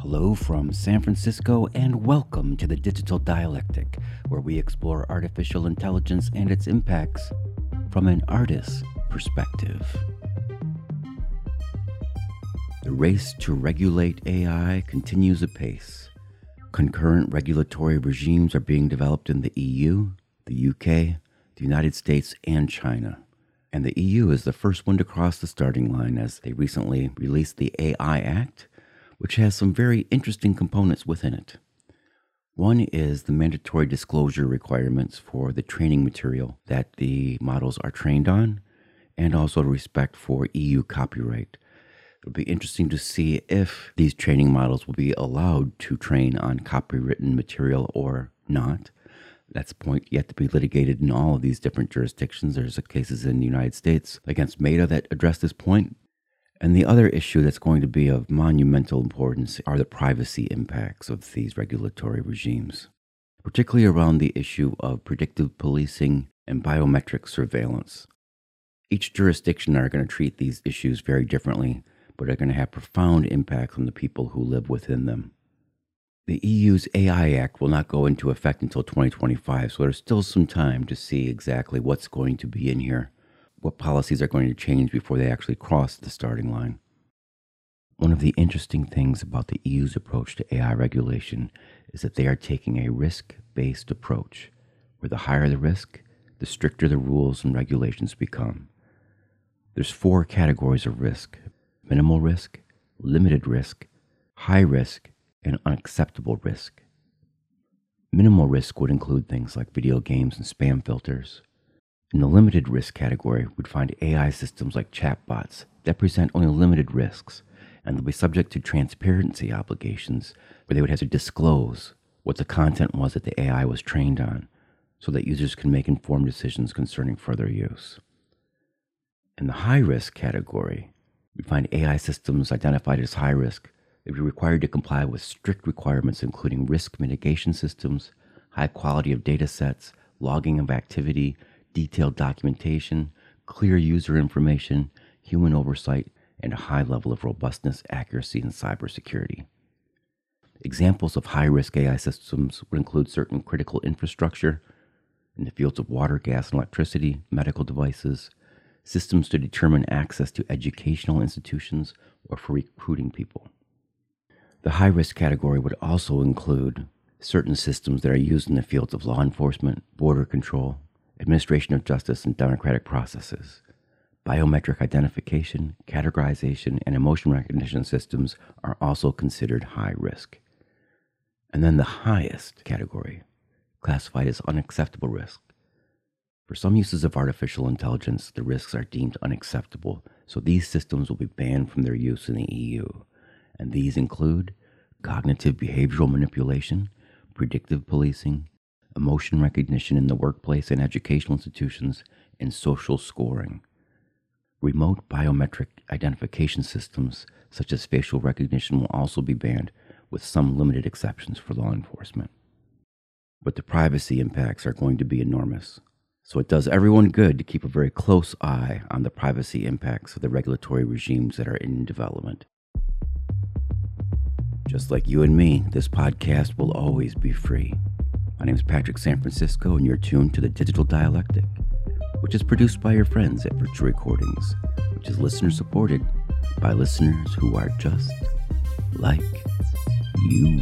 Hello from San Francisco, and welcome to the Digital Dialectic, where we explore artificial intelligence and its impacts from an artist's perspective. The race to regulate AI continues apace. Concurrent regulatory regimes are being developed in the EU, the UK, the United States, and China. And the EU is the first one to cross the starting line as they recently released the AI Act, which has some very interesting components within it. One is the mandatory disclosure requirements for the training material that the models are trained on, and also respect for EU copyright. It'll be interesting to see if these training models will be allowed to train on copywritten material or not. That's a point yet to be litigated in all of these different jurisdictions. There's cases in the United States against Meta that address this point, and the other issue that's going to be of monumental importance are the privacy impacts of these regulatory regimes, particularly around the issue of predictive policing and biometric surveillance. Each jurisdiction are going to treat these issues very differently, but are going to have profound impacts on the people who live within them. The EU's AI Act will not go into effect until 2025, so there's still some time to see exactly what's going to be in here what policies are going to change before they actually cross the starting line. One of the interesting things about the EU's approach to AI regulation is that they are taking a risk based approach, where the higher the risk, the stricter the rules and regulations become. There's four categories of risk minimal risk, limited risk, high risk, and unacceptable risk. Minimal risk would include things like video games and spam filters, in the limited risk category, we'd find AI systems like chatbots that present only limited risks, and they'll be subject to transparency obligations where they would have to disclose what the content was that the AI was trained on so that users can make informed decisions concerning further use. In the high risk category, we find AI systems identified as high risk would be required to comply with strict requirements, including risk mitigation systems, high quality of data sets, logging of activity, detailed documentation, clear user information, human oversight, and a high level of robustness, accuracy, and cybersecurity. Examples of high risk AI systems would include certain critical infrastructure in the fields of water, gas, and electricity, medical devices, systems to determine access to educational institutions or for recruiting people. The high risk category would also include certain systems that are used in the fields of law enforcement, border control, administration of justice and democratic processes. Biometric identification, categorization, and emotion recognition systems are also considered high risk. And then the highest category, classified as unacceptable risk. For some uses of artificial intelligence, the risks are deemed unacceptable, so these systems will be banned from their use in the EU. And these include cognitive behavioral manipulation, predictive policing, emotion recognition in the workplace and educational institutions, and social scoring. Remote biometric identification systems, such as facial recognition, will also be banned, with some limited exceptions for law enforcement. But the privacy impacts are going to be enormous. So it does everyone good to keep a very close eye on the privacy impacts of the regulatory regimes that are in development. Just like you and me, this podcast will always be free. My name is Patrick San Francisco, and you're tuned to the Digital Dialectic, which is produced by your friends at Virtual Recordings, which is listener supported by listeners who are just like you.